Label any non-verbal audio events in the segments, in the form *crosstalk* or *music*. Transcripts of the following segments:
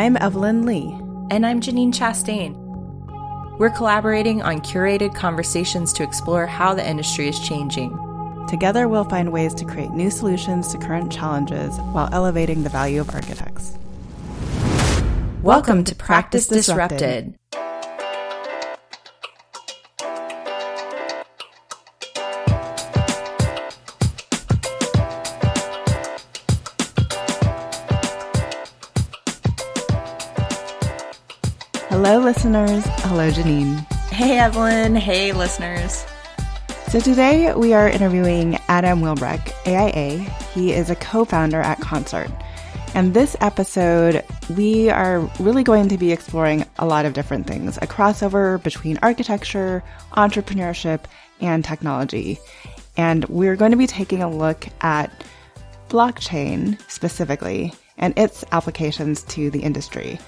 I'm Evelyn Lee. And I'm Janine Chastain. We're collaborating on curated conversations to explore how the industry is changing. Together, we'll find ways to create new solutions to current challenges while elevating the value of architects. Welcome, Welcome to Practice, Practice Disrupted. Disrupted. Listeners. Hello, Janine. Hey, Evelyn. Hey, listeners. So today we are interviewing Adam Wilbrecht, AIA. He is a co-founder at Concert. And this episode, we are really going to be exploring a lot of different things, a crossover between architecture, entrepreneurship, and technology. And we're going to be taking a look at blockchain specifically and its applications to the industry.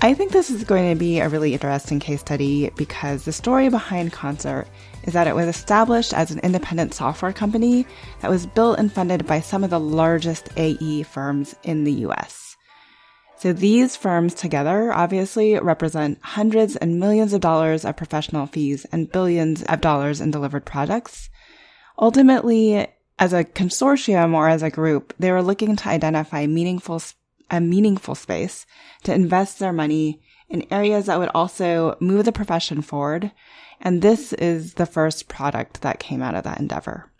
I think this is going to be a really interesting case study because the story behind Concert is that it was established as an independent software company that was built and funded by some of the largest AE firms in the US. So these firms together obviously represent hundreds and millions of dollars of professional fees and billions of dollars in delivered products. Ultimately, as a consortium or as a group, they were looking to identify meaningful a meaningful space to invest their money in areas that would also move the profession forward. And this is the first product that came out of that endeavor.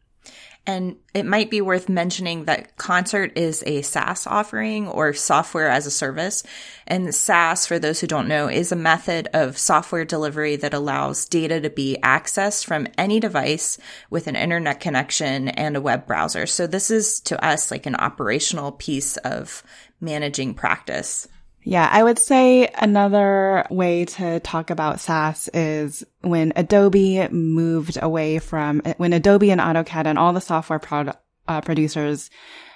And it might be worth mentioning that Concert is a SaaS offering or software as a service. And SaaS, for those who don't know, is a method of software delivery that allows data to be accessed from any device with an internet connection and a web browser. So this is to us like an operational piece of managing practice. Yeah, I would say another way to talk about SaaS is when Adobe moved away from, when Adobe and AutoCAD and all the software product, uh, producers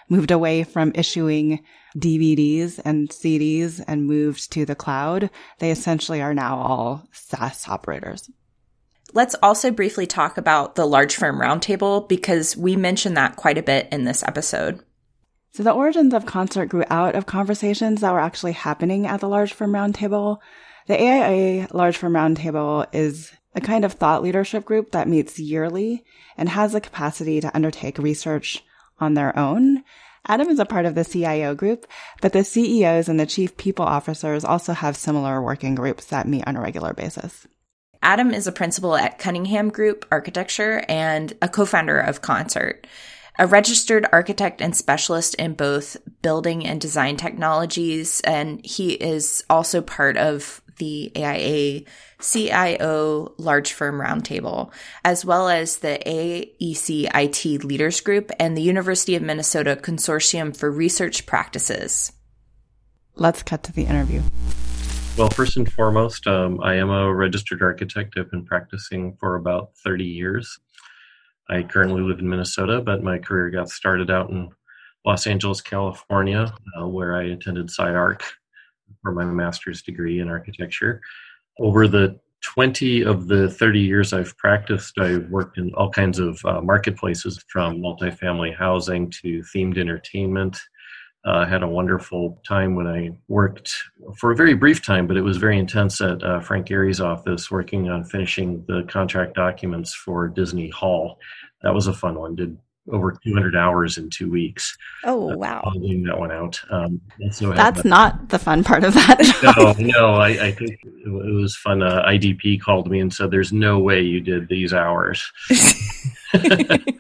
moved away from issuing DVDs and CDs and moved to the cloud, they essentially are now all SaaS operators. Let's also briefly talk about the large firm roundtable because we mentioned that quite a bit in this episode. So the origins of concert grew out of conversations that were actually happening at the Large Firm Roundtable. The AIA Large Firm Roundtable is a kind of thought leadership group that meets yearly and has the capacity to undertake research on their own. Adam is a part of the CIO group, but the CEOs and the chief people officers also have similar working groups that meet on a regular basis. Adam is a principal at Cunningham Group Architecture and a co-founder of Concert a registered architect and specialist in both building and design technologies. And he is also part of the AIA CIO Large Firm Roundtable, as well as the AEC IT Leaders Group and the University of Minnesota Consortium for Research Practices. Let's cut to the interview. Well, first and foremost, um, I am a registered architect. I've been practicing for about 30 years. I currently live in Minnesota, but my career got started out in Los Angeles, California, uh, where I attended SciArc for my master's degree in architecture. Over the 20 of the 30 years I've practiced, I've worked in all kinds of uh, marketplaces from multifamily housing to themed entertainment. Uh, had a wonderful time when I worked for a very brief time, but it was very intense at uh, Frank Gehry's office working on finishing the contract documents for Disney Hall that was a fun one. Did over 200 hours in two weeks. Oh wow! Following that one out. Um, so That's not the fun part of that. *laughs* no, no. I, I, think it was fun. Uh, IDP called me and said, "There's no way you did these hours." *laughs* *laughs*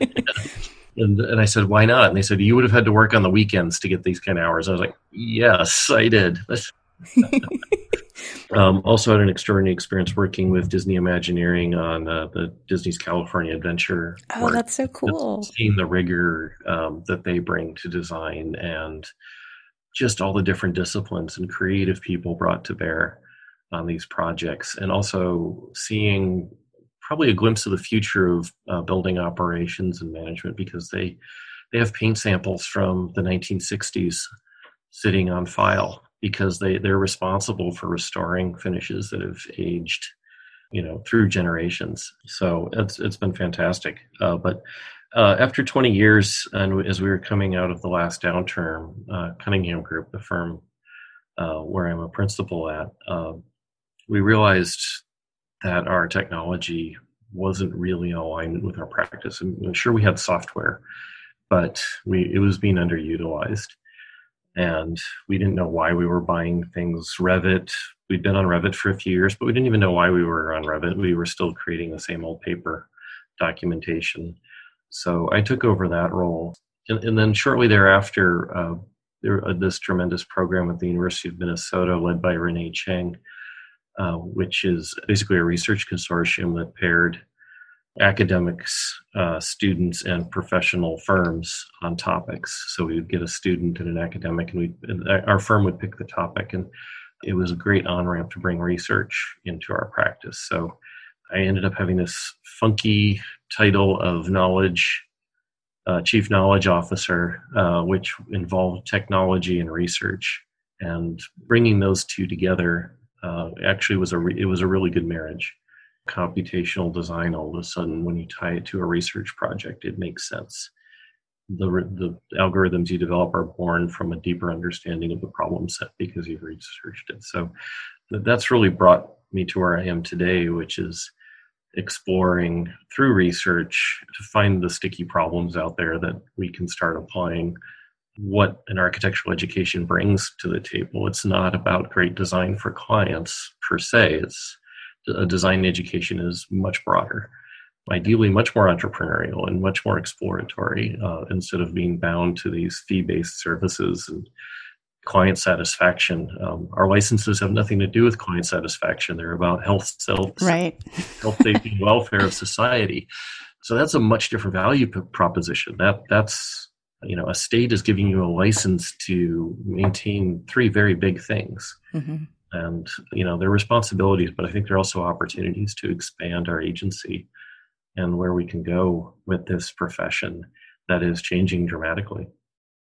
and, and I said, "Why not?" And they said, "You would have had to work on the weekends to get these kind of hours." I was like, "Yes, I did." *laughs* Um, also had an extraordinary experience working with Disney Imagineering on uh, the Disney's California Adventure. Oh, that's so cool! Seeing the rigor um, that they bring to design and just all the different disciplines and creative people brought to bear on these projects, and also seeing probably a glimpse of the future of uh, building operations and management because they they have paint samples from the 1960s sitting on file because they they're responsible for restoring finishes that have aged you know through generations. So it's it's been fantastic. Uh, but uh, after 20 years and as we were coming out of the last downturn uh, cunningham group the firm uh, where I'm a principal at, uh, we realized that our technology wasn't really in alignment with our practice. I'm sure we had software, but we it was being underutilized, and we didn't know why we were buying things. Revit, we'd been on Revit for a few years, but we didn't even know why we were on Revit. We were still creating the same old paper documentation. So I took over that role, and, and then shortly thereafter, uh, there uh, this tremendous program at the University of Minnesota, led by Renee Cheng, uh, which is basically a research consortium that paired academics, uh, students, and professional firms on topics. So we would get a student and an academic, and we our firm would pick the topic, and it was a great on ramp to bring research into our practice. So I ended up having this funky title of knowledge. Uh, chief knowledge officer, uh, which involved technology and research, and bringing those two together uh, actually was a re- it was a really good marriage. Computational design all of a sudden when you tie it to a research project it makes sense. The, the algorithms you develop are born from a deeper understanding of the problem set because you've researched it. So that's really brought me to where i am today which is exploring through research to find the sticky problems out there that we can start applying what an architectural education brings to the table. It's not about great design for clients per se. It's a design education is much broader, ideally much more entrepreneurial and much more exploratory uh, instead of being bound to these fee-based services and client satisfaction. Um, our licenses have nothing to do with client satisfaction. They're about health, self, right. health, safety, *laughs* and welfare of society. So that's a much different value proposition. That that's you know a state is giving you a license to maintain three very big things. Mm-hmm. and you know they're responsibilities but i think they're also opportunities to expand our agency and where we can go with this profession that is changing dramatically.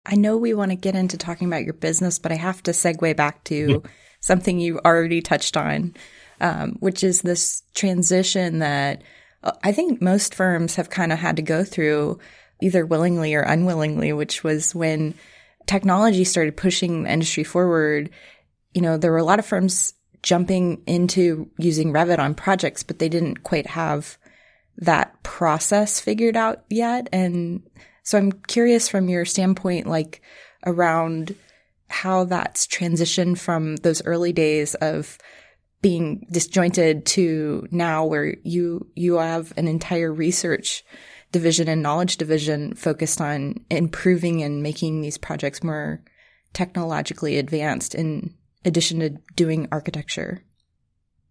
I know we want to get into talking about your business but i have to segue back to *laughs* something you already touched on um, which is this transition that uh, i think most firms have kind of had to go through either willingly or unwillingly, which was when technology started pushing the industry forward. You know, there were a lot of firms jumping into using Revit on projects, but they didn't quite have that process figured out yet. And so I'm curious from your standpoint, like around how that's transitioned from those early days of being disjointed to now where you, you have an entire research division and knowledge division focused on improving and making these projects more technologically advanced in addition to doing architecture?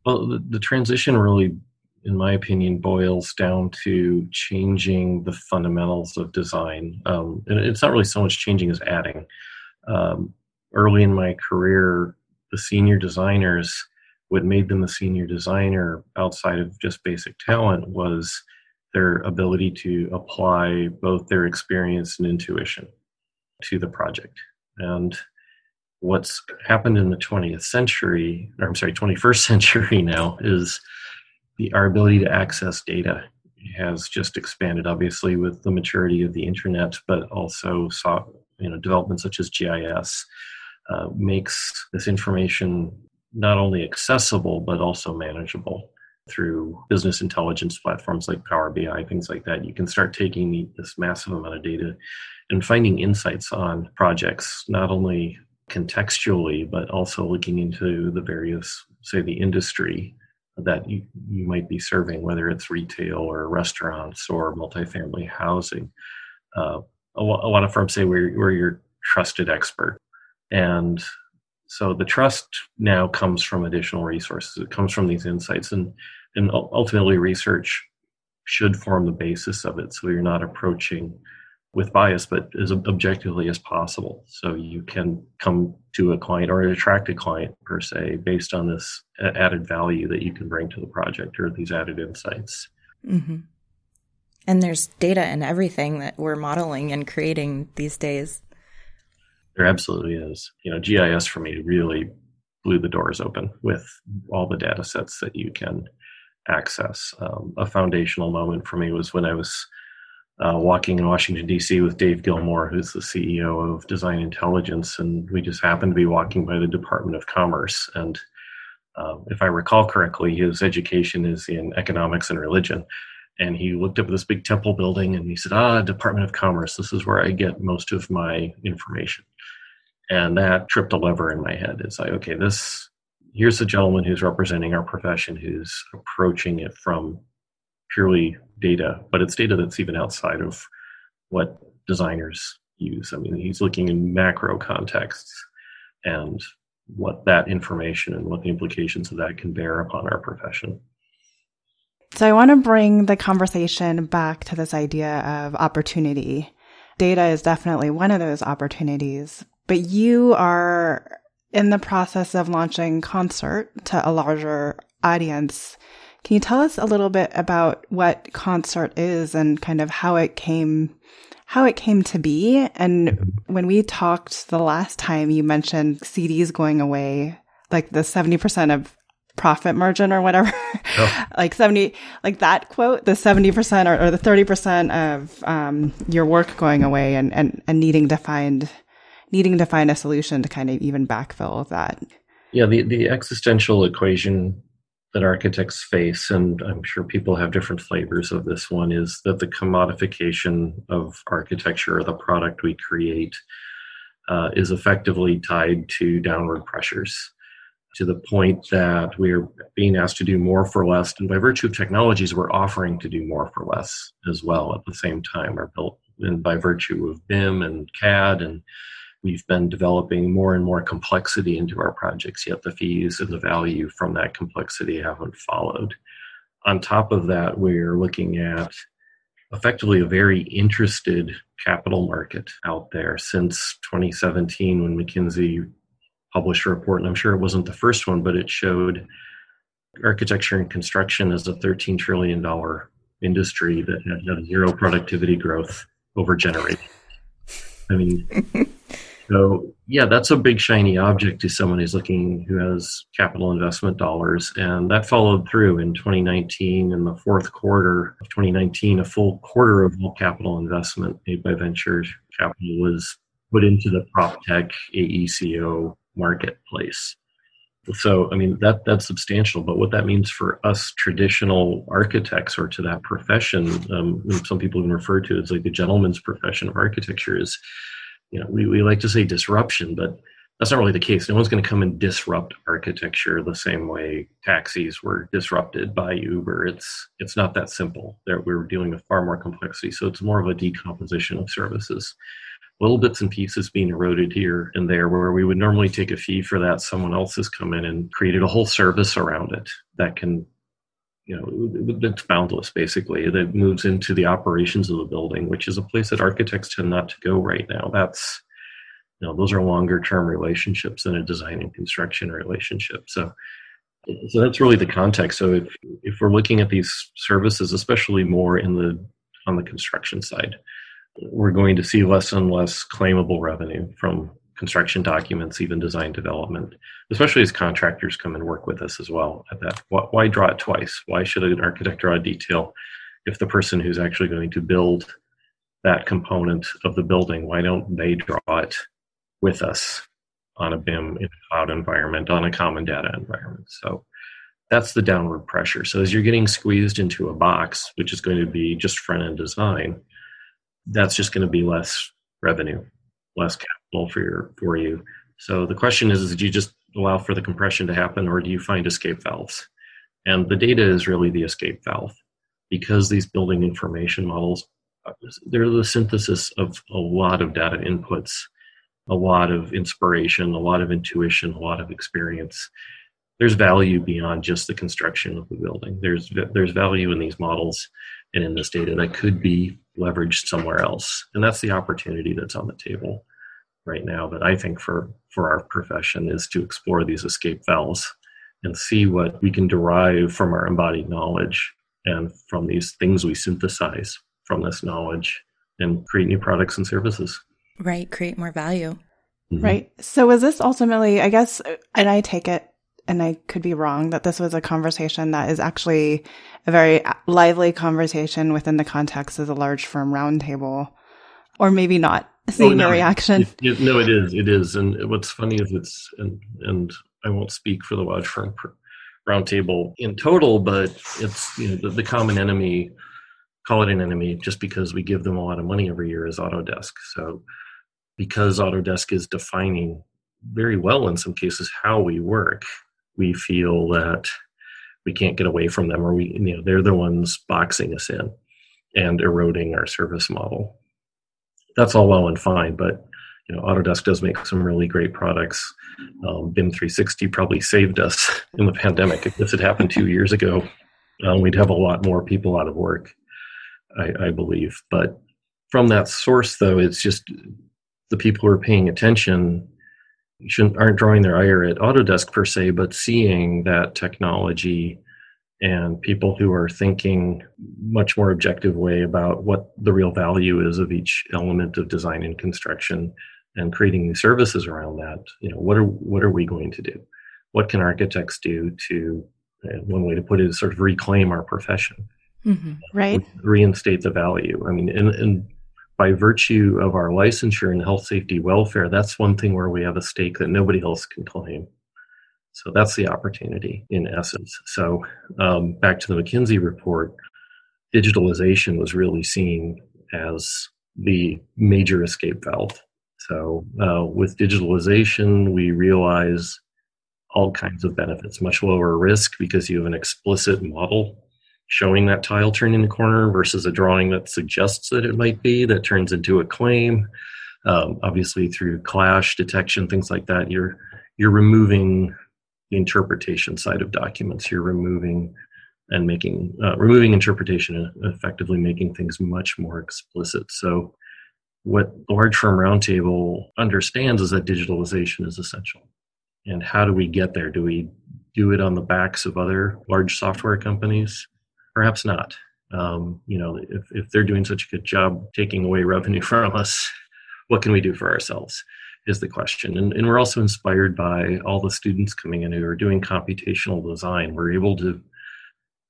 Well, the, the transition really, in my opinion, boils down to changing the fundamentals of design. Um, and it's not really so much changing as adding. Um, early in my career, the senior designers, what made them a senior designer outside of just basic talent was their ability to apply both their experience and intuition to the project. And what's happened in the 20th century, or I'm sorry, 21st *laughs* century now, is the, our ability to access data has just expanded, obviously, with the maturity of the internet, but also saw you know such as GIS uh, makes this information not only accessible but also manageable through business intelligence platforms like Power BI, things like that. You can start taking this massive amount of data and finding insights on projects, not only contextually, but also looking into the various, say, the industry that you, you might be serving, whether it's retail or restaurants or multifamily housing. Uh, a, a lot of firms say we're, we're your trusted expert. And so the trust now comes from additional resources. It comes from these insights, and and ultimately research should form the basis of it. So you're not approaching with bias, but as objectively as possible. So you can come to a client or attract a client per se based on this added value that you can bring to the project or these added insights. Mm-hmm. And there's data and everything that we're modeling and creating these days. There absolutely is. You know, GIS for me really blew the doors open with all the data sets that you can access. Um, a foundational moment for me was when I was uh, walking in Washington, D.C. with Dave Gilmore, who's the CEO of Design Intelligence. And we just happened to be walking by the Department of Commerce. And uh, if I recall correctly, his education is in economics and religion. And he looked up at this big temple building and he said, Ah, Department of Commerce, this is where I get most of my information. And that tripped a lever in my head. It's like, okay, this, here's a gentleman who's representing our profession who's approaching it from purely data, but it's data that's even outside of what designers use. I mean, he's looking in macro contexts and what that information and what the implications of that can bear upon our profession. So I want to bring the conversation back to this idea of opportunity. Data is definitely one of those opportunities, but you are in the process of launching Concert to a larger audience. Can you tell us a little bit about what Concert is and kind of how it came how it came to be? And when we talked the last time you mentioned CDs going away, like the 70% of profit margin or whatever. Oh. *laughs* like 70, like that quote, the 70% or, or the 30% of, um, your work going away and, and, and needing to find, needing to find a solution to kind of even backfill that. Yeah. The, the existential equation that architects face, and I'm sure people have different flavors of this one, is that the commodification of architecture the product we create uh, is effectively tied to downward pressures to the point that we're being asked to do more for less. And by virtue of technologies, we're offering to do more for less as well at the same time, are built and by virtue of BIM and CAD and we've been developing more and more complexity into our projects, yet the fees and the value from that complexity haven't followed. On top of that, we're looking at effectively a very interested capital market out there since 2017 when McKinsey published a report, and I'm sure it wasn't the first one, but it showed architecture and construction as a $13 trillion industry that had zero productivity growth over generations. I mean, So yeah, that's a big shiny object to someone who's looking who has capital investment dollars, and that followed through in 2019. In the fourth quarter of 2019, a full quarter of all capital investment made by venture capital was put into the prop tech AECO marketplace. So I mean that that's substantial, but what that means for us traditional architects or to that profession, um, some people even refer to as like the gentleman's profession of architecture is you know, we, we like to say disruption, but that's not really the case. No one's going to come and disrupt architecture the same way taxis were disrupted by Uber. It's it's not that simple. There, we're dealing with far more complexity. So it's more of a decomposition of services, little bits and pieces being eroded here and there. Where we would normally take a fee for that, someone else has come in and created a whole service around it that can you know that's boundless basically that moves into the operations of the building which is a place that architects tend not to go right now. That's you know those are longer term relationships than a design and construction relationship. So so that's really the context. So if if we're looking at these services especially more in the on the construction side we're going to see less and less claimable revenue from construction documents, even design development, especially as contractors come and work with us as well. At that, why draw it twice? Why should an architect draw a detail if the person who's actually going to build that component of the building, why don't they draw it with us on a BIM in a cloud environment, on a common data environment? So that's the downward pressure. So as you're getting squeezed into a box, which is going to be just front end design, that's just going to be less revenue, less capital for your for you. So the question is, is do you just allow for the compression to happen, or do you find escape valves? And the data is really the escape valve, because these building information models they're the synthesis of a lot of data inputs, a lot of inspiration, a lot of intuition, a lot of experience. There's value beyond just the construction of the building. There's there's value in these models and in this data that could be leveraged somewhere else, and that's the opportunity that's on the table right now that I think for for our profession is to explore these escape valves and see what we can derive from our embodied knowledge and from these things we synthesize from this knowledge and create new products and services. Right, create more value. Mm-hmm. Right. So is this ultimately, I guess, and I take it and I could be wrong, that this was a conversation that is actually a very lively conversation within the context of the large firm roundtable, or maybe not. Seeing oh, no, the reaction. It, it, no, it is. It is. And what's funny is it's, and, and I won't speak for the large firm roundtable in total, but it's, you know, the, the common enemy, call it an enemy just because we give them a lot of money every year is Autodesk. So because Autodesk is defining very well in some cases how we work, we feel that we can't get away from them or we you know they're the ones boxing us in and eroding our service model that's all well and fine but you know autodesk does make some really great products. Um, bim 360 probably saved us *laughs* in the pandemic. If this had happened two years ago. Um, we'd have a lot more people out of work I, I believe. But from that source though it's just the people who are paying attention shouldn't aren't drawing their ire at Autodesk per se, but seeing that technology and people who are thinking much more objective way about what the real value is of each element of design and construction and creating new services around that you know what are what are we going to do what can architects do to one way to put it is sort of reclaim our profession mm-hmm. right reinstate the value i mean and, and by virtue of our licensure in health, safety, welfare, that's one thing where we have a stake that nobody else can claim. So that's the opportunity in essence. So um, back to the McKinsey report, digitalization was really seen as the major escape valve. So uh, with digitalization, we realize all kinds of benefits, much lower risk because you have an explicit model showing that tile turning the corner versus a drawing that suggests that it might be that turns into a claim. Um, obviously, through clash detection, things like that, you're you're removing the interpretation side of documents. You're removing and making uh, removing interpretation and effectively making things much more explicit. So, what the large firm roundtable understands is that digitalization is essential. And how do we get there? Do we do it on the backs of other large software companies? Perhaps not. Um, you know, if, if they're doing such a good job taking away revenue *laughs* from us, what can we do for ourselves? Is the question. And, and we're also inspired by all the students coming in who are doing computational design. We're able to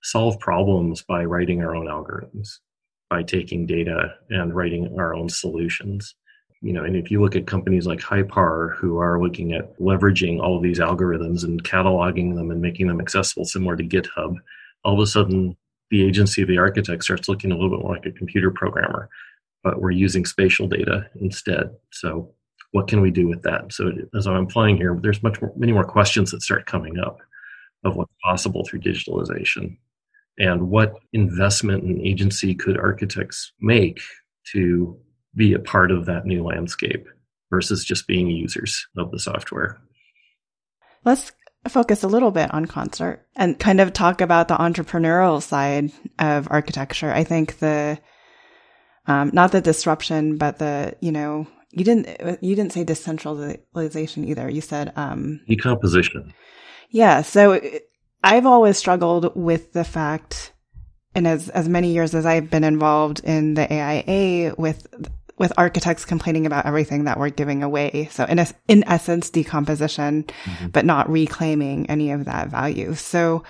solve problems by writing our own algorithms, by taking data and writing our own solutions. You know, and if you look at companies like Hypar who are looking at leveraging all of these algorithms and cataloging them and making them accessible, similar to GitHub, all of a sudden the agency of the architect starts looking a little bit more like a computer programmer, but we're using spatial data instead. So what can we do with that? So as I'm implying here, there's much more, many more questions that start coming up of what's possible through digitalization and what investment and agency could architects make to be a part of that new landscape versus just being users of the software. Let's focus a little bit on concert and kind of talk about the entrepreneurial side of architecture. I think the, um, not the disruption, but the, you know, you didn't, you didn't say decentralization either. You said, um, decomposition. Yeah. So I've always struggled with the fact, and as, as many years as I've been involved in the AIA with with architects complaining about everything that we're giving away. So in a, in essence, decomposition, mm-hmm. but not reclaiming any of that value. So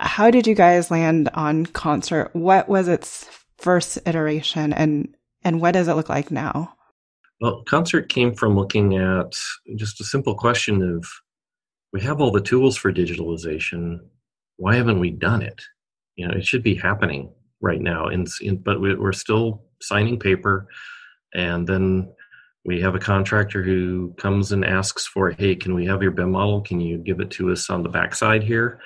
how did you guys land on concert? What was its first iteration and, and what does it look like now? Well, concert came from looking at just a simple question of we have all the tools for digitalization. Why haven't we done it? You know, it should be happening right now. And, but we're still signing paper and then we have a contractor who comes and asks for, hey, can we have your BIM model? Can you give it to us on the backside here?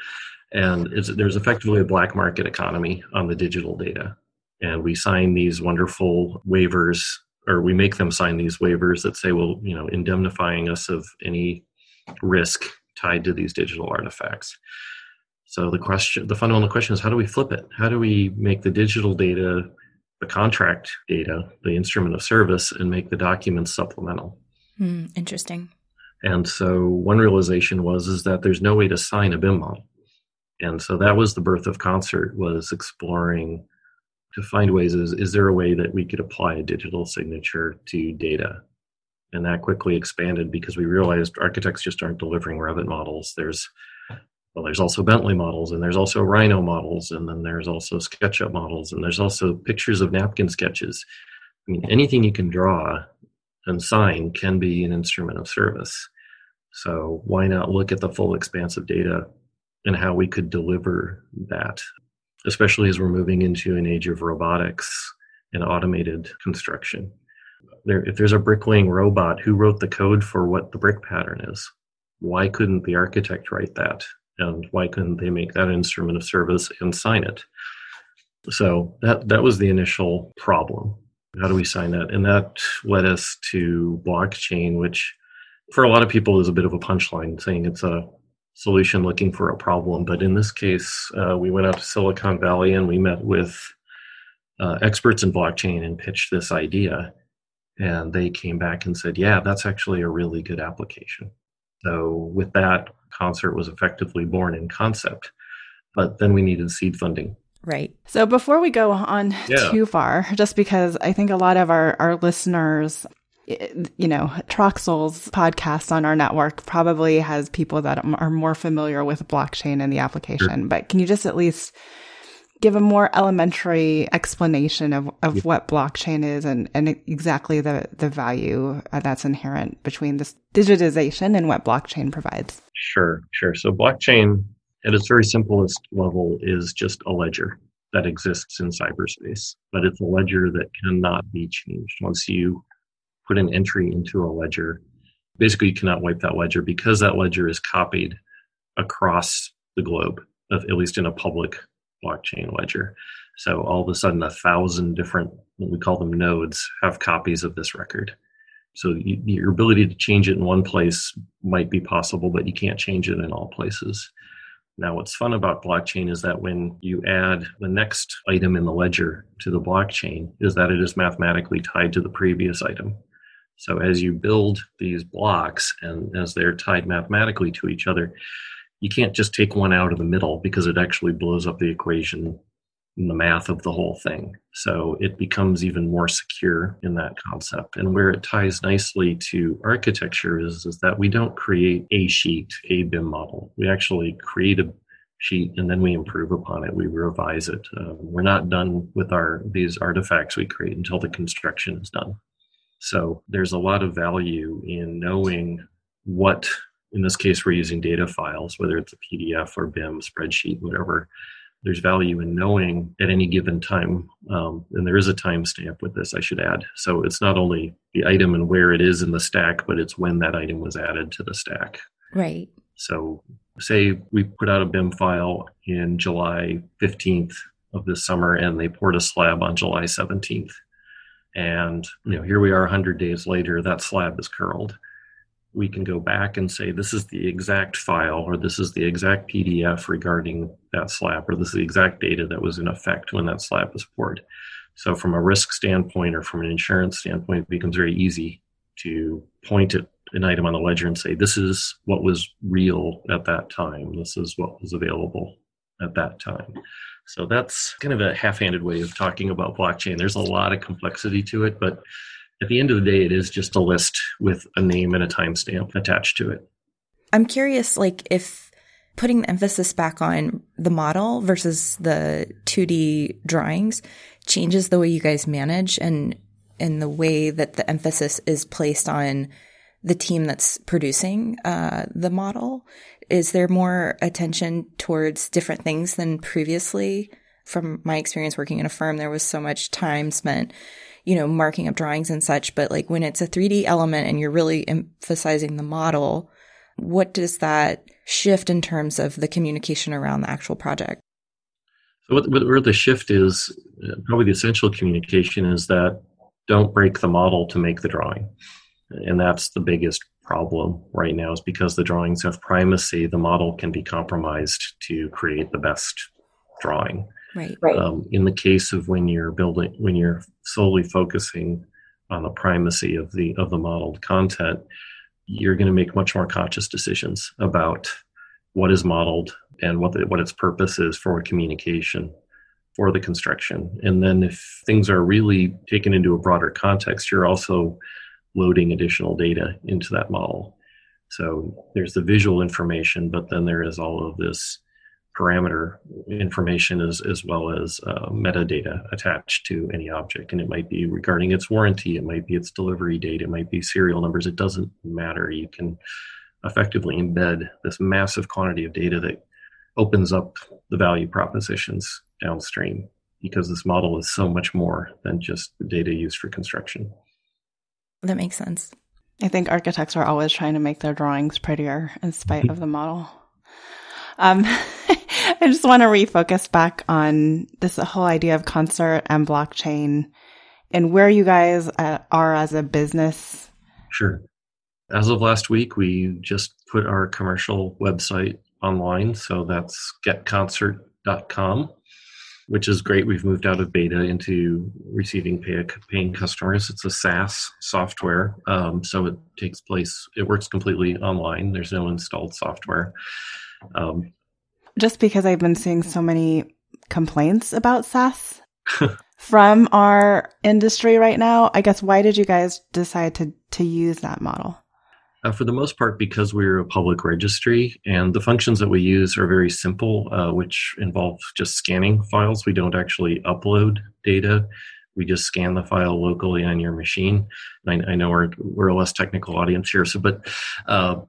And there's effectively a black market economy on the digital data. And we sign these wonderful waivers, or we make them sign these waivers that say, well, you know, indemnifying us of any risk tied to these digital artifacts. So the question, the fundamental question is, how do we flip it? How do we make the digital data the contract data, the instrument of service, and make the documents supplemental. Mm, interesting. And so one realization was is that there's no way to sign a BIM model. And so that was the birth of Concert was exploring to find ways is, is there a way that we could apply a digital signature to data? And that quickly expanded because we realized architects just aren't delivering Revit models. There's well, there's also Bentley models, and there's also Rhino models, and then there's also SketchUp models, and there's also pictures of napkin sketches. I mean, anything you can draw and sign can be an instrument of service. So why not look at the full expanse of data and how we could deliver that, especially as we're moving into an age of robotics and automated construction. There, if there's a bricklaying robot, who wrote the code for what the brick pattern is? Why couldn't the architect write that? and why couldn't they make that instrument of service and sign it? So that that was the initial problem. How do we sign that? And that led us to blockchain, which for a lot of people is a bit of a punchline, saying it's a solution looking for a problem. But in this case, uh, we went out to Silicon Valley and we met with uh, experts in blockchain and pitched this idea. And they came back and said, yeah, that's actually a really good application. So with that, concert was effectively born in concept. But then we needed seed funding. Right. So before we go on yeah. too far, just because I think a lot of our, our listeners, you know, Troxel's podcast on our network probably has people that are more familiar with blockchain and the application. Sure. But can you just at least give a more elementary explanation of, of yeah. what blockchain is and, and exactly the, the value uh, that's inherent between this digitization and what blockchain provides. Sure, sure. So blockchain at its very simplest level is just a ledger that exists in cyberspace, but it's a ledger that cannot be changed. Once you put an entry into a ledger, basically you cannot wipe that ledger because that ledger is copied across the globe, at least in a public blockchain ledger. So all of a sudden, a thousand different, what we call them nodes, have copies of this record. So you, your ability to change it in one place might be possible, but you can't change it in all places. Now, what's fun about blockchain is that when you add the next item in the ledger to the blockchain, is that it is mathematically tied to the previous item. So as you build these blocks and as they're tied mathematically to each other, you can't just take one out of the middle because it actually blows up the equation and the math of the whole thing. So it becomes even more secure in that concept. And where it ties nicely to architecture is, is that we don't create a sheet, a BIM model. We actually create a sheet and then we improve upon it. We revise it. Uh, we're not done with our these artifacts we create until the construction is done. So there's a lot of value in knowing what in this case, we're using data files, whether it's a PDF or BIM, spreadsheet, whatever. There's value in knowing at any given time, um, and there is a timestamp with this, I should add. So it's not only the item and where it is in the stack, but it's when that item was added to the stack. Right. So, say we put out a BIM file in July 15th of this summer, and they poured a slab on July 17th. And you know, here we are 100 days later, that slab is curled we can go back and say this is the exact file or this is the exact PDF regarding that slab or this is the exact data that was in effect when that slab was poured. So from a risk standpoint or from an insurance standpoint, it becomes very easy to point at an item on the ledger and say this is what was real at that time. This is what was available at that time. So that's kind of a half-handed way of talking about blockchain. There's a lot of complexity to it, but at the end of the day, it is just a list with a name and a timestamp attached to it. I'm curious, like, if putting the emphasis back on the model versus the 2D drawings changes the way you guys manage and and the way that the emphasis is placed on the team that's producing uh, the model. Is there more attention towards different things than previously? From my experience working in a firm, there was so much time spent you know, marking up drawings and such, but like when it's a 3D element and you're really emphasizing the model, what does that shift in terms of the communication around the actual project? So, what, where the shift is, uh, probably the essential communication is that don't break the model to make the drawing. And that's the biggest problem right now, is because the drawings have primacy, the model can be compromised to create the best drawing. Right. Um, in the case of when you're building, when you're solely focusing on the primacy of the of the modeled content, you're going to make much more conscious decisions about what is modeled and what the, what its purpose is for communication for the construction. And then if things are really taken into a broader context, you're also loading additional data into that model. So there's the visual information, but then there is all of this parameter information as, as well as uh, metadata attached to any object. And it might be regarding its warranty, it might be its delivery date, it might be serial numbers. It doesn't matter. You can effectively embed this massive quantity of data that opens up the value propositions downstream because this model is so much more than just the data used for construction. That makes sense. I think architects are always trying to make their drawings prettier in spite of the model. Um, *laughs* I just want to refocus back on this whole idea of concert and blockchain and where you guys uh, are as a business. Sure. As of last week, we just put our commercial website online. So that's getconcert.com, which is great. We've moved out of beta into receiving pay, paying customers. It's a SaaS software. Um, so it takes place, it works completely online. There's no installed software. Um, Just because I've been seeing so many complaints about SaaS *laughs* from our industry right now, I guess why did you guys decide to to use that model? Uh, for the most part, because we're a public registry and the functions that we use are very simple, uh, which involve just scanning files. We don't actually upload data. We just scan the file locally on your machine. I, I, know we're, we're a less technical audience here, so but uh,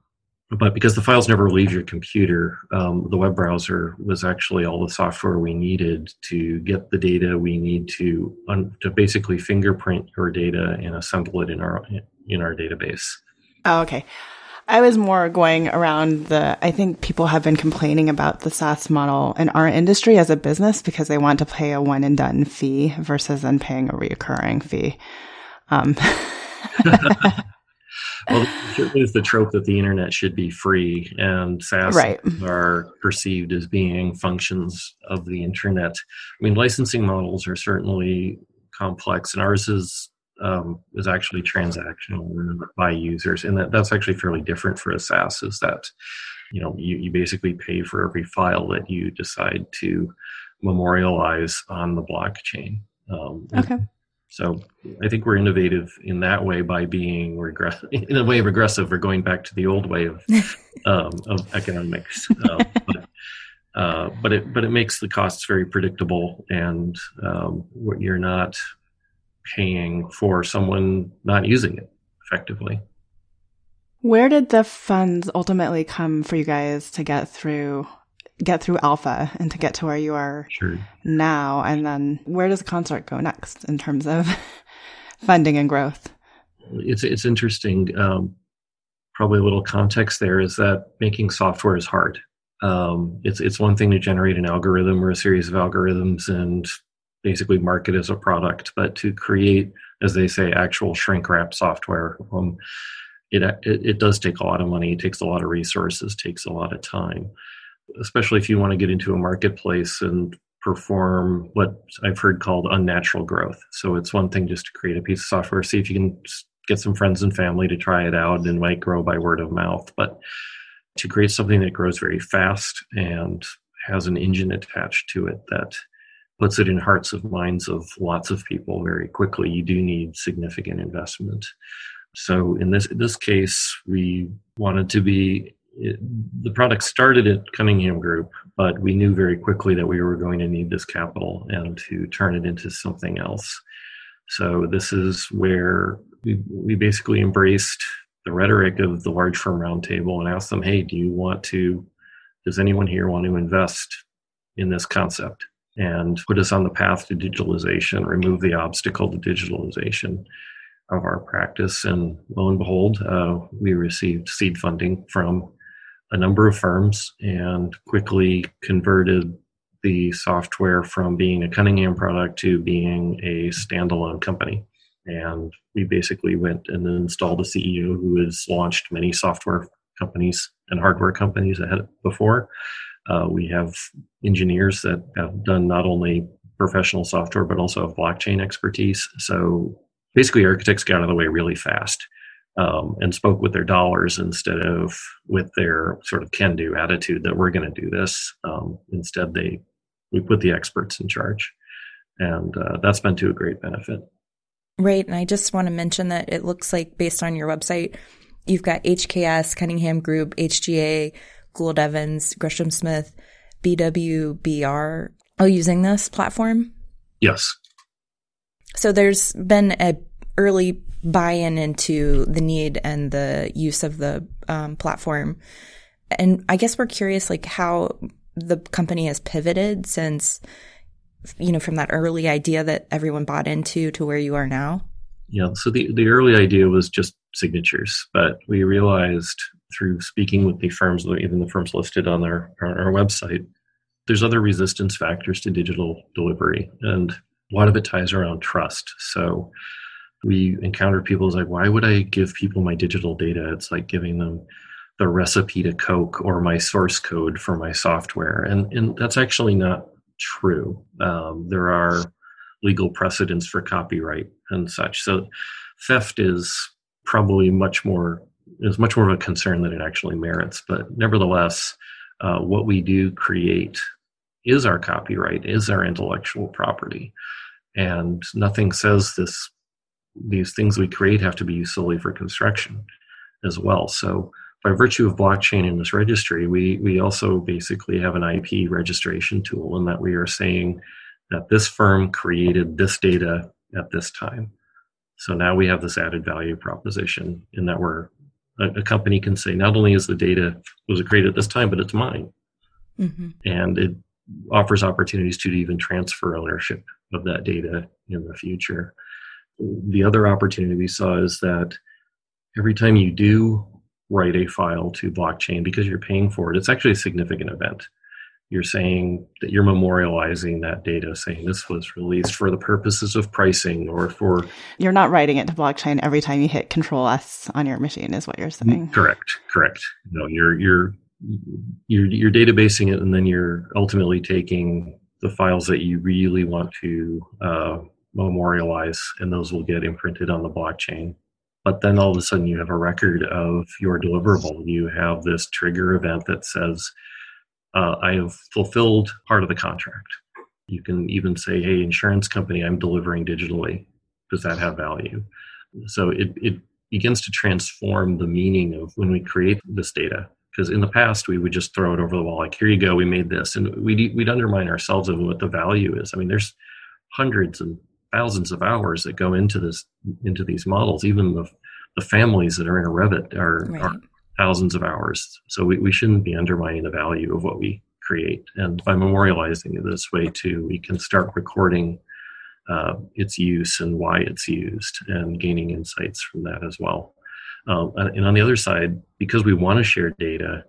but because the files never leave your computer, um, the web browser was actually all the software we needed to get the data we need to un- to basically fingerprint your data and assemble it in our in our database. Oh, okay. I was more going around the, I think people have been complaining about the SaaS model in our industry as a business because they want to pay a one and done fee versus then paying a recurring fee. Um. *laughs* well, certainly is the trope that the internet should be free, and SaaS right. are perceived as being functions of the internet. I mean, licensing models are certainly complex, and ours is um, is actually transactional by users, and that, that's actually fairly different for a SaaS. Is that you know you, you basically pay for every file that you decide to memorialize on the blockchain. Um, okay. So I think we're innovative in that way by being regress in a way regressive. We're going back to the old way of *laughs* um, of economics, uh, but, uh, but it but it makes the costs very predictable, and um, you're not paying for someone not using it effectively. Where did the funds ultimately come for you guys to get through get through alpha and to get to where you are sure. now and then where does the concert go next in terms of *laughs* funding and growth? It's it's interesting. Um, probably a little context there is that making software is hard. Um, it's it's one thing to generate an algorithm or a series of algorithms and basically market as a product, but to create, as they say, actual shrink wrap software, um, it, it, it does take a lot of money. It takes a lot of resources. Takes a lot of time, especially if you want to get into a marketplace and perform what I've heard called unnatural growth. So it's one thing just to create a piece of software, see if you can get some friends and family to try it out, and might grow by word of mouth. But to create something that grows very fast and has an engine attached to it that puts it in hearts of minds of lots of people very quickly, you do need significant investment. So in this this case, we wanted to be it, the product started at Cunningham Group, but we knew very quickly that we were going to need this capital and to turn it into something else. So this is where we, we basically embraced the rhetoric of the large firm roundtable and asked them, "Hey, do you want to? Does anyone here want to invest in this concept?" And put us on the path to digitalization, remove the obstacle to digitalization of our practice. And lo and behold, uh, we received seed funding from a number of firms and quickly converted the software from being a Cunningham product to being a standalone company. And we basically went and installed a CEO who has launched many software companies and hardware companies ahead before. Uh, we have engineers that have done not only professional software but also have blockchain expertise. So basically, architects got out of the way really fast um, and spoke with their dollars instead of with their sort of can-do attitude that we're going to do this. Um, instead, they we put the experts in charge, and uh, that's been to a great benefit. Right, and I just want to mention that it looks like based on your website You've got HKS, Cunningham Group, HGA, Gould Evans, Gresham Smith, BWBR all using this platform? Yes. So there's been a early buy-in into the need and the use of the um, platform. And I guess we're curious, like how the company has pivoted since, you know, from that early idea that everyone bought into to where you are now. Yeah. So the, the early idea was just signatures, but we realized through speaking with the firms, even the firms listed on our, our, website, there's other resistance factors to digital delivery. And a lot of it ties around trust. So we encounter people like, why would I give people my digital data? It's like giving them the recipe to Coke or my source code for my software. And, and that's actually not true. Um, there are legal precedents for copyright and such. So theft is probably much more is much more of a concern than it actually merits. But nevertheless, uh, what we do create is our copyright, is our intellectual property. And nothing says this these things we create have to be used solely for construction as well. So by virtue of blockchain in this registry, we, we also basically have an IP registration tool in that we are saying that this firm created this data at this time. So now we have this added value proposition in that we're a, a company can say not only is the data was created at this time, but it's mine. Mm-hmm. And it offers opportunities to even transfer ownership of that data in the future the other opportunity we saw is that every time you do write a file to blockchain because you're paying for it, it's actually a significant event. You're saying that you're memorializing that data, saying this was released for the purposes of pricing or for. You're not writing it to blockchain every time you hit Control S on your machine, is what you're saying. Correct, correct. No, you're you're you're you're databasing it, and then you're ultimately taking the files that you really want to uh, memorialize, and those will get imprinted on the blockchain. But then all of a sudden, you have a record of your deliverable. You have this trigger event that says, uh, I have fulfilled part of the contract. You can even say, hey, insurance company, I'm delivering digitally. Does that have value? So it, it begins to transform the meaning of when we create this data. Because in the past, we would just throw it over the wall, like, here you go, we made this. And we'd, we'd undermine ourselves of what the value is. I mean, there's hundreds and thousands of hours that go into this into these models. Even the the families that are in a Revit are, right. are thousands of hours. So we, we shouldn't be undermining the value of what we create. And by memorializing it this way too, we can start recording uh, its use and why it's used and gaining insights from that as well. Um, and on the other side, because we want to share data,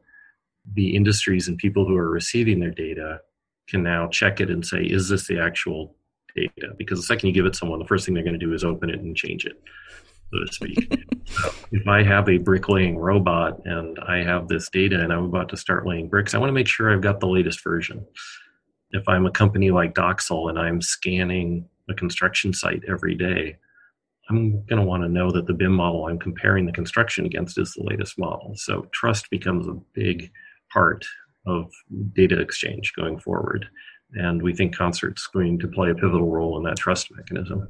the industries and people who are receiving their data can now check it and say, is this the actual data because the second you give it someone, the first thing they're going to do is open it and change it, so to speak. so if I have a bricklaying robot and I have this data and I'm about to start laying bricks, I want to make sure I've got the latest version. If I'm a company like Doxel and I'm scanning a construction site every day, I'm going to want to know that the BIM model I'm comparing the construction against is the latest model. So trust becomes a big part of data exchange going forward. And we think Concert's going to play a pivotal role in that trust mechanism.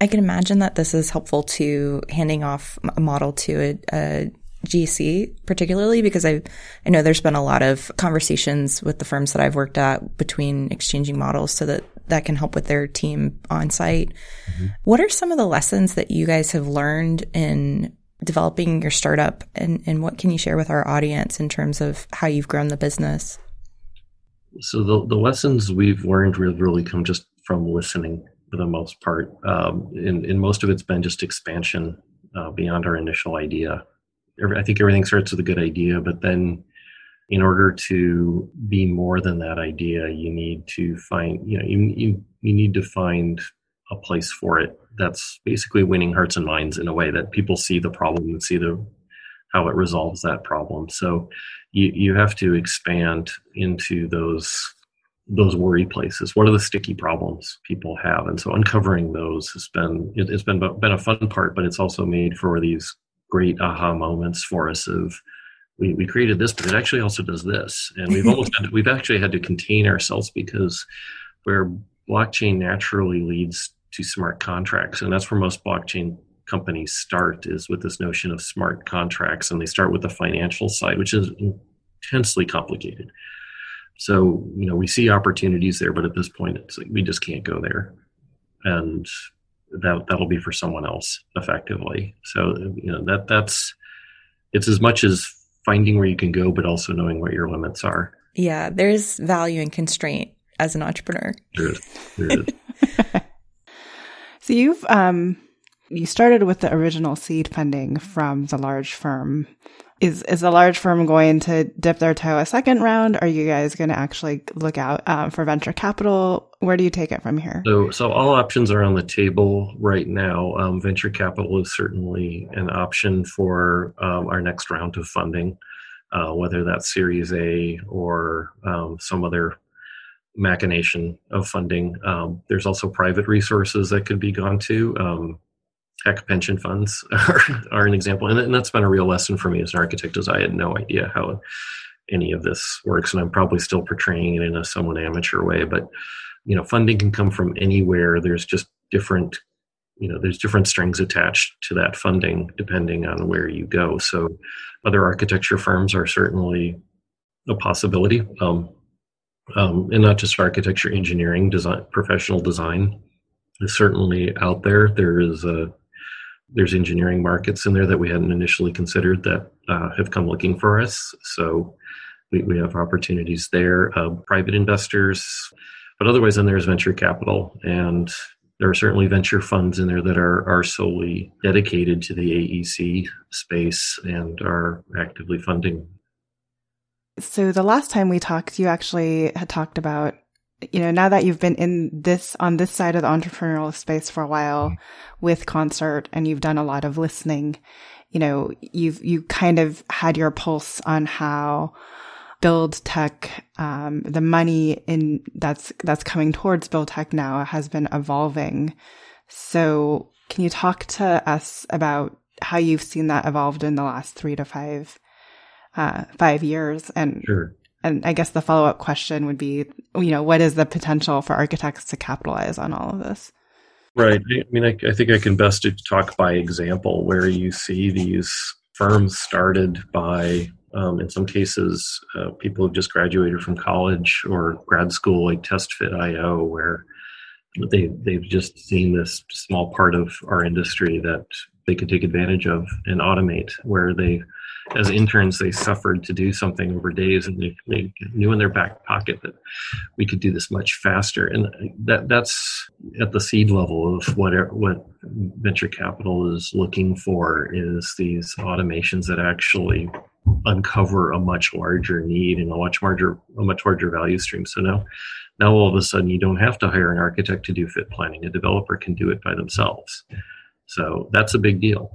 I can imagine that this is helpful to handing off a model to a, a GC, particularly because I, I know there's been a lot of conversations with the firms that I've worked at between exchanging models so that that can help with their team on site. Mm-hmm. What are some of the lessons that you guys have learned in developing your startup and, and what can you share with our audience in terms of how you've grown the business? So the, the lessons we've learned really come just from listening for the most part. Um, and most of it's been just expansion uh, beyond our initial idea. I think everything starts with a good idea, but then in order to be more than that idea, you need to find, you know, you, you, you need to find a place for it that's basically winning hearts and minds in a way that people see the problem and see the how it resolves that problem. So you, you have to expand into those those worry places. What are the sticky problems people have? And so uncovering those has been it, has been been a fun part, but it's also made for these great aha moments for us of we, we created this, but it actually also does this. And we've almost *laughs* had, we've actually had to contain ourselves because where blockchain naturally leads to smart contracts, and that's where most blockchain companies start is with this notion of smart contracts, and they start with the financial side, which is intensely complicated. So, you know, we see opportunities there, but at this point, it's like we just can't go there, and that that'll be for someone else effectively. So, you know, that that's it's as much as finding where you can go, but also knowing what your limits are. Yeah, there's value and constraint as an entrepreneur. There is. There is. *laughs* so you've um you started with the original seed funding from the large firm. Is is the large firm going to dip their toe a second round? Are you guys going to actually look out um, for venture capital? Where do you take it from here? So, so all options are on the table right now. Um, venture capital is certainly an option for um, our next round of funding, uh, whether that's Series A or um, some other machination of funding. Um, there's also private resources that could be gone to. Tech pension funds are, are an example, and, and that's been a real lesson for me as an architect, as I had no idea how any of this works, and I'm probably still portraying it in a somewhat amateur way. But you know, funding can come from anywhere. There's just different you know there's different strings attached to that funding depending on where you go so other architecture firms are certainly a possibility um, um, and not just architecture, engineering, design, professional design is certainly out there. There is a there's engineering markets in there that we hadn't initially considered that uh, have come looking for us. So we, we have opportunities there. Uh, private investors, but otherwise, then there's venture capital, and there are certainly venture funds in there that are are solely dedicated to the AEC space and are actively funding so the last time we talked, you actually had talked about, you know, now that you've been in this, on this side of the entrepreneurial space for a while mm-hmm. with concert and you've done a lot of listening, you know, you've, you kind of had your pulse on how build tech, um, the money in that's, that's coming towards build tech now has been evolving. So can you talk to us about how you've seen that evolved in the last three to five uh, five years. And sure. And I guess the follow up question would be, you know, what is the potential for architects to capitalize on all of this? Right. I mean, I, I think I can best talk by example, where you see these firms started by um, in some cases, uh, people who've just graduated from college or grad school, like TestFit.io, where they they've just seen this small part of our industry that they could take advantage of and automate, where they as interns, they suffered to do something over days, and they, they knew in their back pocket that we could do this much faster. And that that's at the seed level of what what venture capital is looking for is these automations that actually uncover a much larger need and a much larger a much larger value stream. So now now all of a sudden you don't have to hire an architect to do fit planning. A developer can do it by themselves. So that's a big deal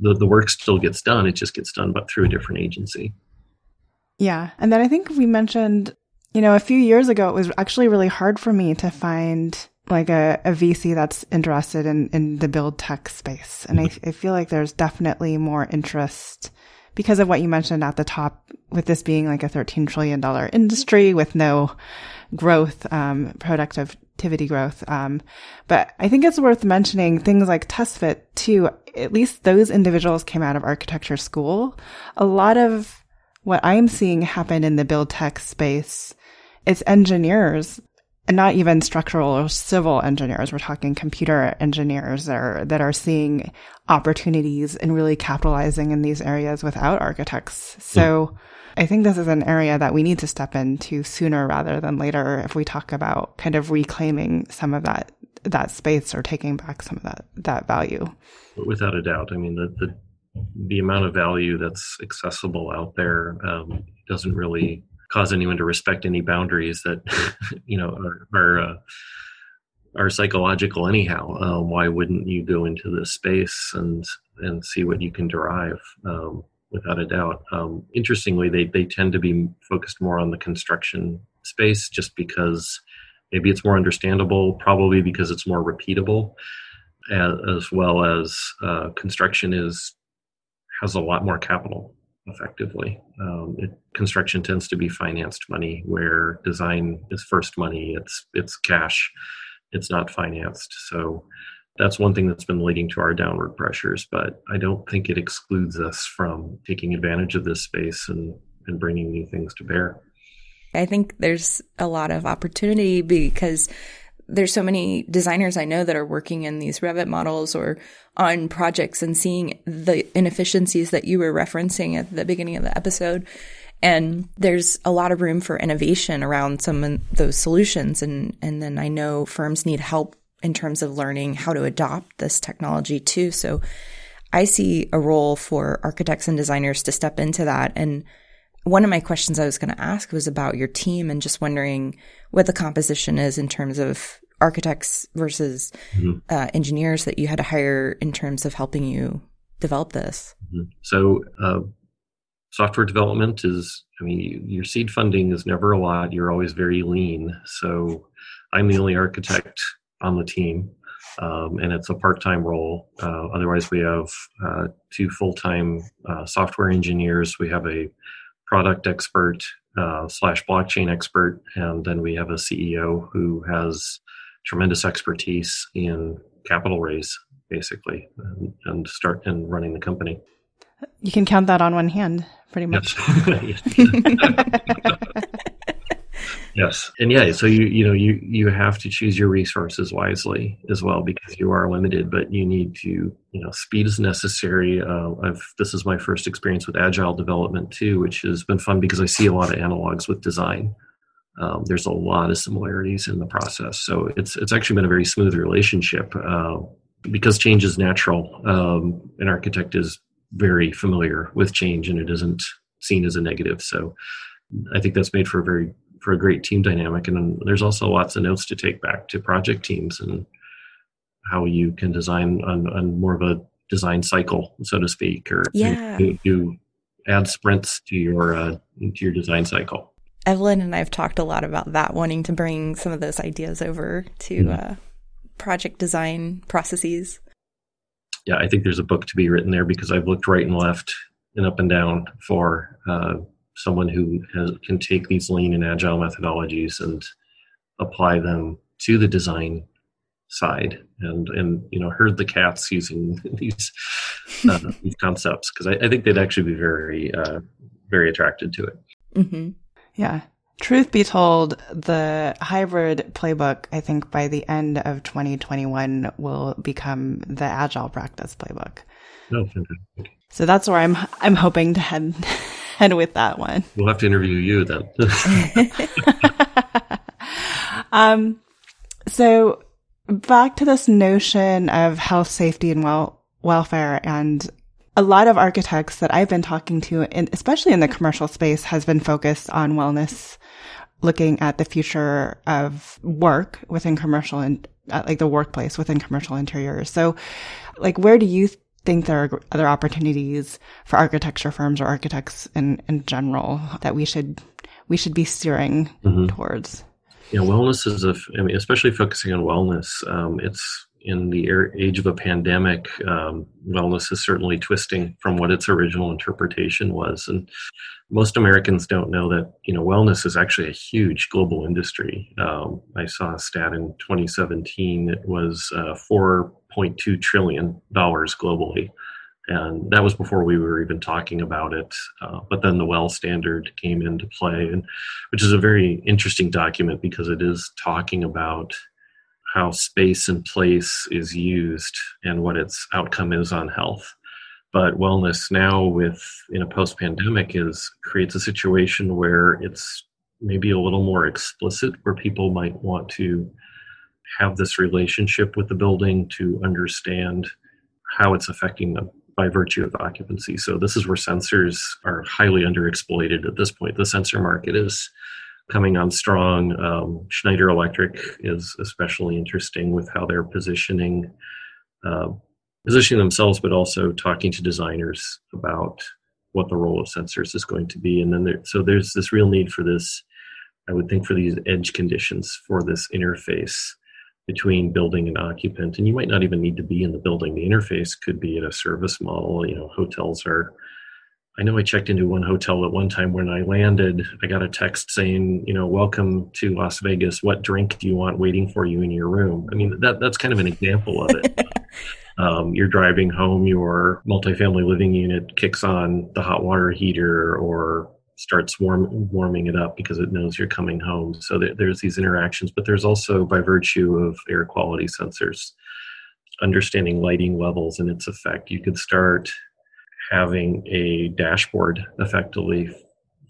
the, the work still gets done. It just gets done, but through a different agency. Yeah. And then I think we mentioned, you know, a few years ago, it was actually really hard for me to find like a, a VC that's interested in, in the build tech space. And I, I feel like there's definitely more interest because of what you mentioned at the top with this being like a $13 trillion industry with no growth, um, productivity growth. Um, but I think it's worth mentioning things like TestFit too at least those individuals came out of architecture school. A lot of what I'm seeing happen in the build tech space is engineers and not even structural or civil engineers. We're talking computer engineers that are, that are seeing opportunities and really capitalizing in these areas without architects. So I think this is an area that we need to step into sooner rather than later if we talk about kind of reclaiming some of that that space or taking back some of that that value. Without a doubt, I mean the the, the amount of value that's accessible out there um, doesn't really cause anyone to respect any boundaries that *laughs* you know are are, uh, are psychological anyhow. Uh, why wouldn't you go into this space and and see what you can derive? Um, without a doubt. Um, interestingly, they they tend to be focused more on the construction space, just because Maybe it's more understandable, probably because it's more repeatable, as, as well as uh, construction is has a lot more capital effectively. Um, it, construction tends to be financed money, where design is first money. It's it's cash. It's not financed. So That's one thing that's been leading to our downward pressures, but I don't think it excludes us from taking advantage of this space and, and bringing new things to bear. I think there's a lot of opportunity because there's so many designers I know that are working in these Revit models or on projects and seeing the inefficiencies that you were referencing at the beginning of the episode. And there's a lot of room for innovation around some of those solutions. And, and then I know firms need help in terms of learning how to adopt this technology too. So I see a role for architects and designers to step into that. And one of my questions I was going to ask was about your team and just wondering what the composition is in terms of architects versus mm-hmm. uh, engineers that you had to hire in terms of helping you develop this. Mm-hmm. So, uh, software development is, I mean, your seed funding is never a lot. You're always very lean. So, I'm the only architect on the team. Um, and it's a part-time role. Uh, otherwise, we have uh, two full-time uh, software engineers. We have a product expert uh, slash blockchain expert, and then we have a CEO who has tremendous expertise in capital raise, basically, and, and start and running the company. You can count that on one hand, pretty much. Yes. *laughs* Yes, and yeah, so you you know you you have to choose your resources wisely as well because you are limited, but you need to you know speed is necessary. Uh, I've this is my first experience with agile development too, which has been fun because I see a lot of analogs with design. Um, there's a lot of similarities in the process, so it's it's actually been a very smooth relationship uh, because change is natural. Um, an architect is very familiar with change, and it isn't seen as a negative. So I think that's made for a very for a great team dynamic. And there's also lots of notes to take back to project teams and how you can design on, on more of a design cycle, so to speak, or yeah. you add sprints to your uh, to your design cycle. Evelyn and I have talked a lot about that, wanting to bring some of those ideas over to mm-hmm. uh, project design processes. Yeah, I think there's a book to be written there because I've looked right and left and up and down for uh, someone who has, can take these lean and agile methodologies and apply them to the design side and and you know herd the cats using *laughs* these uh, these concepts because I, I, think they'd actually be very uh, very attracted to it. Mm-hmm. Yeah. Truth be told, the hybrid playbook, I think by the end of 2021 will become the agile practice playbook. Oh, fantastic. So that's where I'm I'm hoping to head *laughs* head with that one. We'll have to interview you then. *laughs* um, so back to this notion of health, safety, and well welfare, and a lot of architects that I've been talking to, and especially in the commercial space, has been focused on wellness, looking at the future of work within commercial and uh, like the workplace within commercial interiors. So, like, where do you think there are other opportunities for architecture firms or architects in, in general that we should we should be steering mm-hmm. towards. Yeah, wellness is a. I mean, especially focusing on wellness. Um, it's in the age of a pandemic. Um, wellness is certainly twisting from what its original interpretation was, and most Americans don't know that you know wellness is actually a huge global industry. Um, I saw a stat in 2017. It was uh, four 0.2 trillion dollars globally and that was before we were even talking about it uh, but then the well standard came into play and which is a very interesting document because it is talking about how space and place is used and what its outcome is on health but wellness now with in a post pandemic is creates a situation where it's maybe a little more explicit where people might want to have this relationship with the building to understand how it's affecting them by virtue of occupancy. So this is where sensors are highly underexploited at this point. The sensor market is coming on strong. Um, Schneider Electric is especially interesting with how they're positioning uh, positioning themselves, but also talking to designers about what the role of sensors is going to be. And then there, so there's this real need for this. I would think for these edge conditions for this interface between building and occupant and you might not even need to be in the building the interface could be in a service model you know hotels are I know I checked into one hotel at one time when I landed. I got a text saying, you know, welcome to Las Vegas. What drink do you want waiting for you in your room? I mean, that that's kind of an example of it. *laughs* um, you're driving home, your multifamily living unit kicks on the hot water heater or starts warm, warming it up because it knows you're coming home. So there, there's these interactions, but there's also, by virtue of air quality sensors, understanding lighting levels and its effect. You could start having a dashboard effectively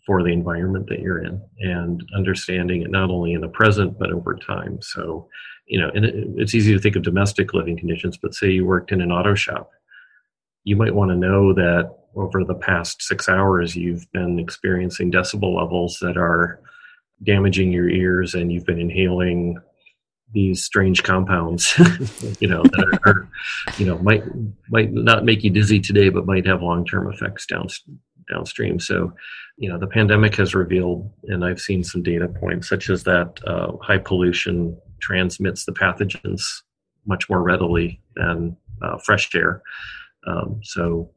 for the environment that you're in and understanding it not only in the present but over time. So you know and it, it's easy to think of domestic living conditions but say you worked in an auto shop. You might want to know that over the past six hours you've been experiencing decibel levels that are damaging your ears and you've been inhaling these strange compounds, *laughs* you know, that are, are, you know, might might not make you dizzy today, but might have long term effects down, downstream. So, you know, the pandemic has revealed, and I've seen some data points such as that uh, high pollution transmits the pathogens much more readily than uh, fresh air. Um, so,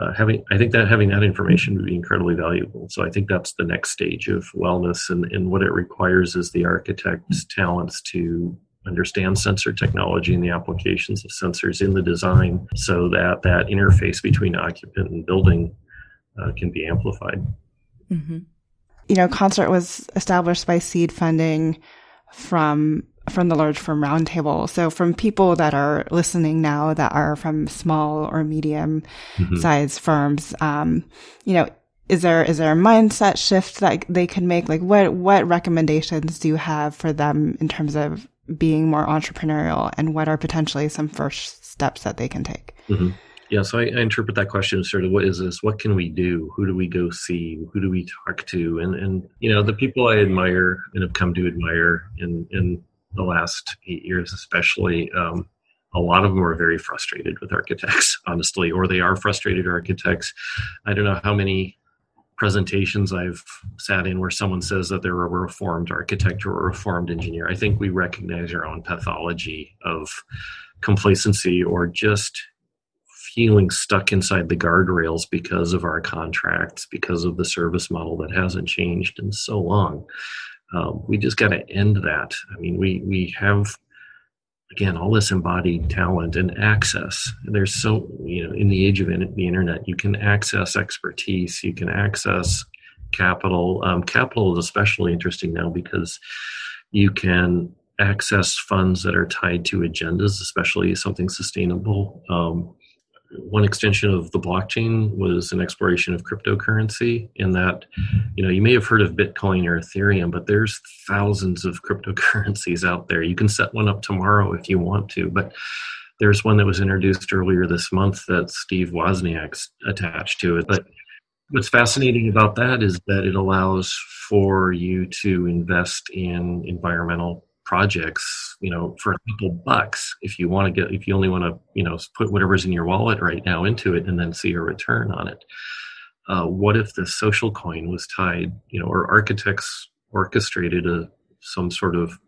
uh, having I think that having that information would be incredibly valuable. So I think that's the next stage of wellness, and, and what it requires is the architect's talents to understand sensor technology and the applications of sensors in the design, so that that interface between occupant and building uh, can be amplified. Mm-hmm. You know, Concert was established by seed funding from from the large firm roundtable. So from people that are listening now that are from small or medium mm-hmm. sized firms, um, you know, is there is there a mindset shift that they can make? Like what what recommendations do you have for them in terms of being more entrepreneurial and what are potentially some first steps that they can take? Mm-hmm. Yeah, so I, I, interpret that question sort of what is this? What can we do? Who do we go see? Who do we talk to? And and you know the people I admire and have come to admire and in the last eight years, especially, um, a lot of them are very frustrated with architects, *laughs* honestly, or they are frustrated architects. I don't know how many presentations I've sat in where someone says that they're a reformed architect or a reformed engineer. I think we recognize our own pathology of complacency or just feeling stuck inside the guardrails because of our contracts, because of the service model that hasn't changed in so long. Um, we just got to end that. I mean, we we have again all this embodied talent and access. There's so you know in the age of the internet, you can access expertise, you can access capital. Um, capital is especially interesting now because you can access funds that are tied to agendas, especially something sustainable. Um, one extension of the blockchain was an exploration of cryptocurrency in that you know you may have heard of bitcoin or ethereum but there's thousands of *laughs* cryptocurrencies out there. You can set one up tomorrow if you want to but there's one that was introduced earlier this month that steve wozniak's attached to it. But what's fascinating about that is that it allows for you to invest in environmental projects, you know, for a couple bucks if you want to get if you only want to, you know, put whatever's in your wallet right now into it and then see a return on it. Uh, what if the social coin was tied, you know, or architects orchestrated a some sort of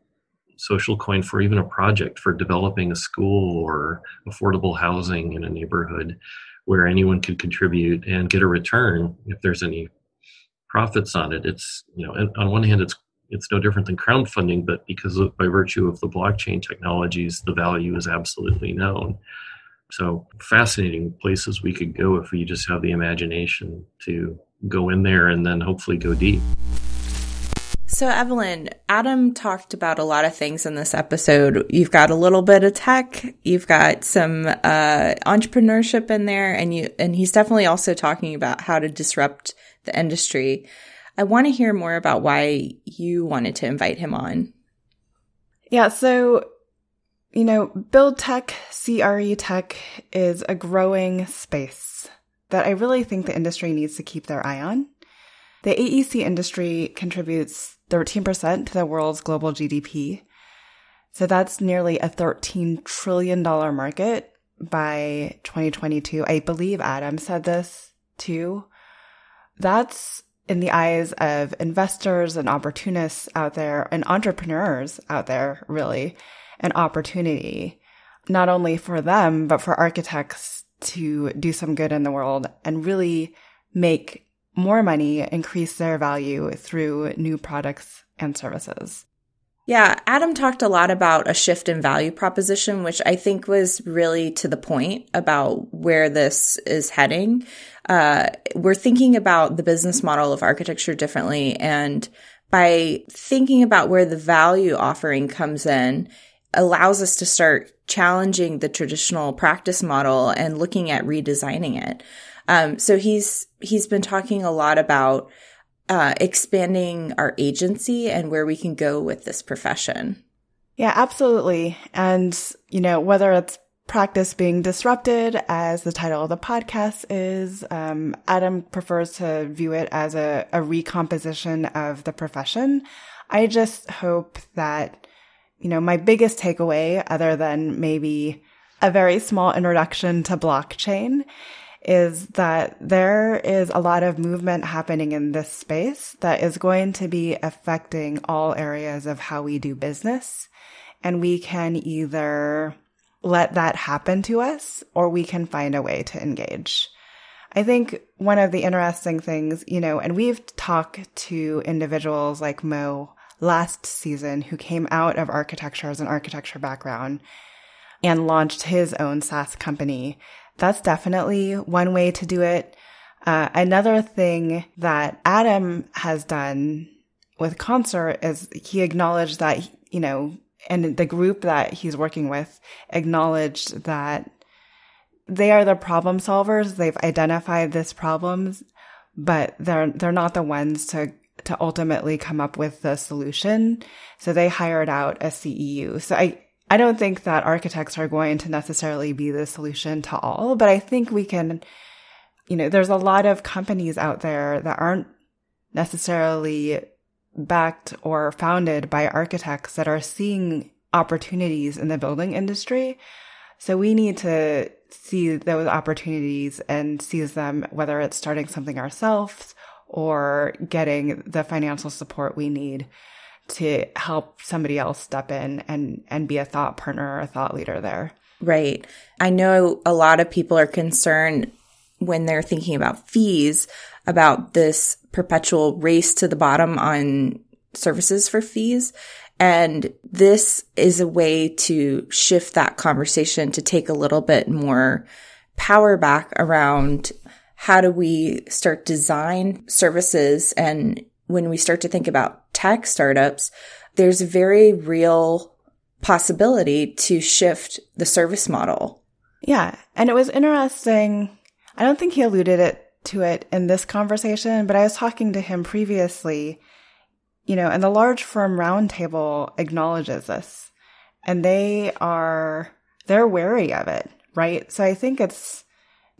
social coin for even a project for developing a school or affordable housing in a neighborhood where anyone could contribute and get a return if there's any profits on it it's you know on one hand it's it's no different than crowdfunding, but because of, by virtue of the blockchain technologies, the value is absolutely known. So fascinating places we could go if we just have the imagination to go in there and then hopefully go deep. So, Evelyn, Adam talked about a lot of things in this episode. You've got a little bit of tech, you've got some uh, entrepreneurship in there, and you and he's definitely also talking about how to disrupt the industry. I want to hear more about why you wanted to invite him on. Yeah, so, you know, build tech, CRE tech is a growing space that I really think the industry needs to keep their eye on. The AEC industry contributes 13% to the world's global GDP. So that's nearly a $13 trillion market by 2022. I believe Adam said this too. That's in the eyes of investors and opportunists out there and entrepreneurs out there, really, an opportunity, not only for them, but for architects to do some good in the world and really make more money, increase their value through new products and services. Yeah, Adam talked a lot about a shift in value proposition, which I think was really to the point about where this is heading. Uh, we're thinking about the business model of architecture differently. And by thinking about where the value offering comes in, allows us to start challenging the traditional practice model and looking at redesigning it. Um, so he's he's been talking a lot about uh, expanding our agency and where we can go with this profession. Yeah, absolutely. And, you know, whether it's practice being disrupted, as the title of the podcast is, um, Adam prefers to view it as a, a recomposition of the profession. I just hope that, you know, my biggest takeaway, other than maybe a very small introduction to blockchain, is that there is a lot of movement happening in this space that is going to be affecting all areas of how we do business. And we can either let that happen to us or we can find a way to engage. I think one of the interesting things, you know, and we've talked to individuals like Mo last season who came out of architecture as an architecture background and launched his own SaaS company that's definitely one way to do it. Uh, another thing that Adam has done with Concert is he acknowledged that, you know, and the group that he's working with acknowledged that they are the problem solvers. They've identified this problems, but they're, they're not the ones to, to ultimately come up with the solution. So they hired out a CEO. So I, I don't think that architects are going to necessarily be the solution to all, but I think we can, you know, there's a lot of companies out there that aren't necessarily backed or founded by architects that are seeing opportunities in the building industry. So we need to see those opportunities and seize them, whether it's starting something ourselves or getting the financial support we need to help somebody else step in and and be a thought partner or a thought leader there. Right. I know a lot of people are concerned when they're thinking about fees about this perpetual race to the bottom on services for fees. And this is a way to shift that conversation to take a little bit more power back around how do we start design services and when we start to think about tech startups, there's a very real possibility to shift the service model. Yeah. And it was interesting. I don't think he alluded it to it in this conversation, but I was talking to him previously, you know, and the large firm roundtable acknowledges this and they are, they're wary of it, right? So I think it's,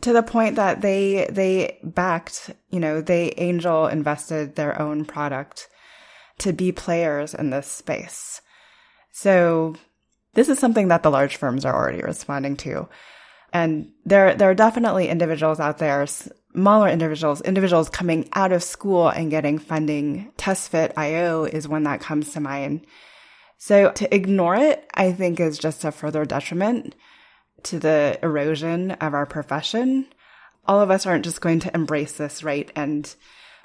to the point that they they backed, you know, they angel invested their own product to be players in this space. So this is something that the large firms are already responding to. And there there are definitely individuals out there, smaller individuals, individuals coming out of school and getting funding. TestFit.io is one that comes to mind. So to ignore it, I think is just a further detriment to the erosion of our profession. All of us aren't just going to embrace this, right? And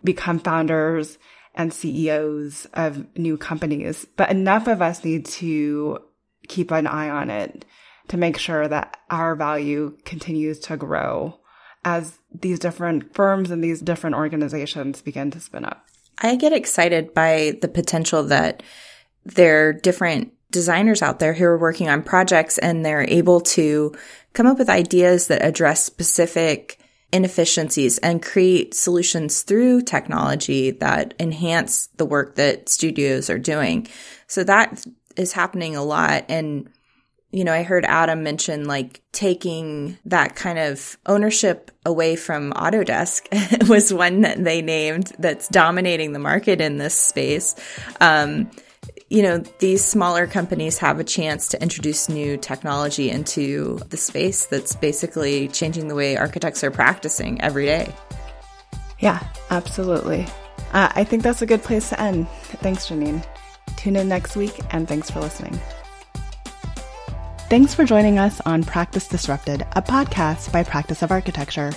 become founders and CEOs of new companies, but enough of us need to keep an eye on it to make sure that our value continues to grow as these different firms and these different organizations begin to spin up. I get excited by the potential that there are different designers out there who are working on projects and they're able to come up with ideas that address specific inefficiencies and create solutions through technology that enhance the work that studios are doing. So that is happening a lot. And, you know, I heard Adam mention like taking that kind of ownership away from Autodesk *laughs* was one that they named that's dominating the market in this space. Um, you know, these smaller companies have a chance to introduce new technology into the space that's basically changing the way architects are practicing every day. Yeah, absolutely. Uh, I think that's a good place to end. Thanks, Janine. Tune in next week, and thanks for listening. Thanks for joining us on Practice Disrupted, a podcast by Practice of Architecture.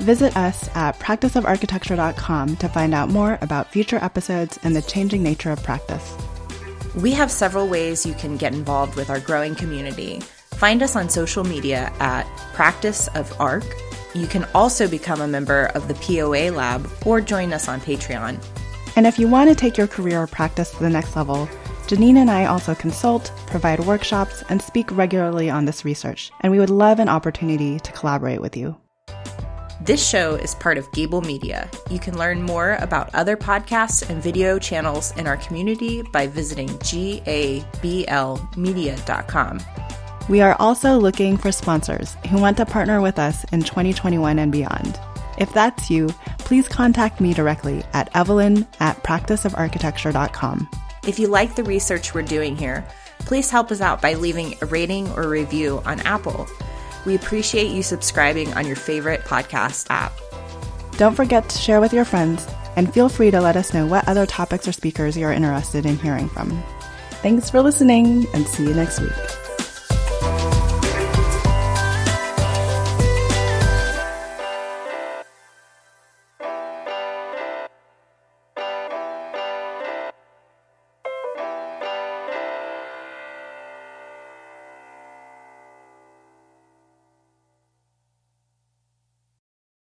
Visit us at practiceofarchitecture.com to find out more about future episodes and the changing nature of practice. We have several ways you can get involved with our growing community. Find us on social media at Practice of Arc. You can also become a member of the POA Lab or join us on Patreon. And if you want to take your career or practice to the next level, Janine and I also consult, provide workshops, and speak regularly on this research, and we would love an opportunity to collaborate with you. This show is part of Gable Media. You can learn more about other podcasts and video channels in our community by visiting gablmedia.com. We are also looking for sponsors who want to partner with us in 2021 and beyond. If that's you, please contact me directly at evelyn at practiceofarchitecture.com. If you like the research we're doing here, please help us out by leaving a rating or review on Apple. We appreciate you subscribing on your favorite podcast app. Don't forget to share with your friends and feel free to let us know what other topics or speakers you're interested in hearing from. Thanks for listening and see you next week.